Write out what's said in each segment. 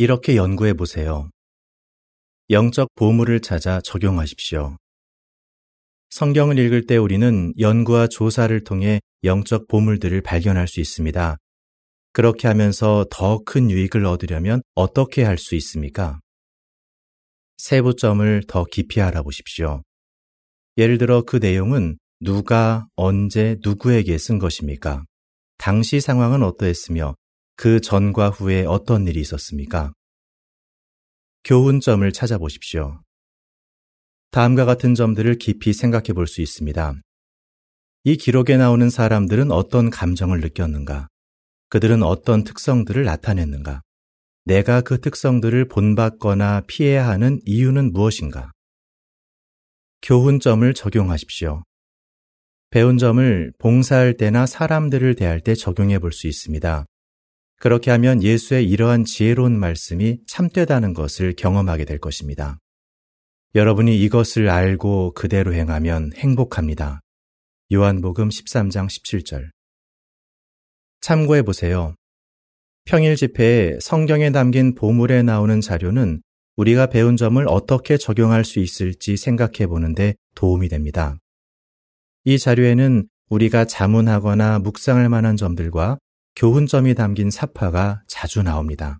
이렇게 연구해 보세요. 영적 보물을 찾아 적용하십시오. 성경을 읽을 때 우리는 연구와 조사를 통해 영적 보물들을 발견할 수 있습니다. 그렇게 하면서 더 큰 유익을 얻으려면 어떻게 할 수 있습니까? 세부점을 더 깊이 알아보십시오. 예를 들어 그 내용은 누가, 언제, 누구에게 쓴 것입니까? 당시 상황은 어떠했으며 그 전과 후에 어떤 일이 있었습니까? 교훈점을 찾아보십시오. 다음과 같은 점들을 깊이 생각해 볼 수 있습니다. 이 기록에 나오는 사람들은 어떤 감정을 느꼈는가? 그들은 어떤 특성들을 나타냈는가? 내가 그 특성들을 본받거나 피해야 하는 이유는 무엇인가? 교훈점을 적용하십시오. 배운 점을 봉사할 때나 사람들을 대할 때 적용해 볼 수 있습니다. 그렇게 하면 예수의 이러한 지혜로운 말씀이 참되다는 것을 경험하게 될 것입니다. 여러분이 이것을 알고 그대로 행하면 행복합니다. 요한복음 13장 17절. 참고해 보세요. 평일 집회에 성경에 담긴 보물에 나오는 자료는 우리가 배운 점을 어떻게 적용할 수 있을지 생각해 보는데 도움이 됩니다. 이 자료에는 우리가 자문하거나 묵상할 만한 점들과 교훈점이 담긴 사파가 자주 나옵니다.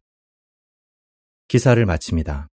기사를 마칩니다.